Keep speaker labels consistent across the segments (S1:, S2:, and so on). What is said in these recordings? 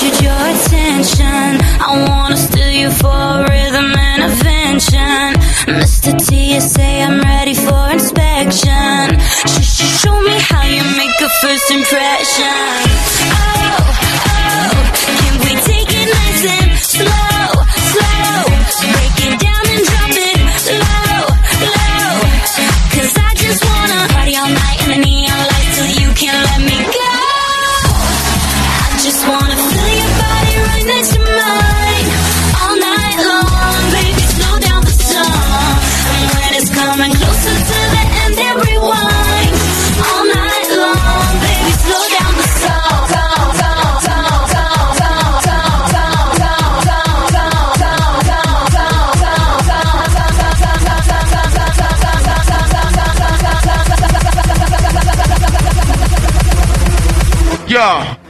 S1: captured your attention. I wanna steal you for a rhythm intervention. Mr. T, you say I'm ready for inspection. Sh- sh- show me how you make a first impression. Hallelujah.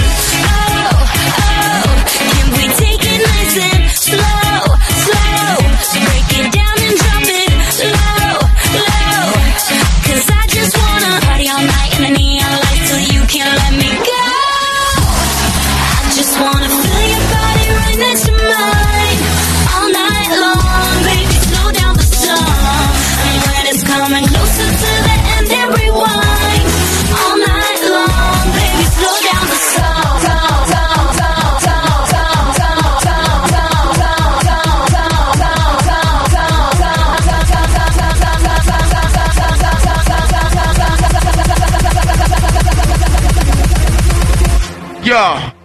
S2: Yeah.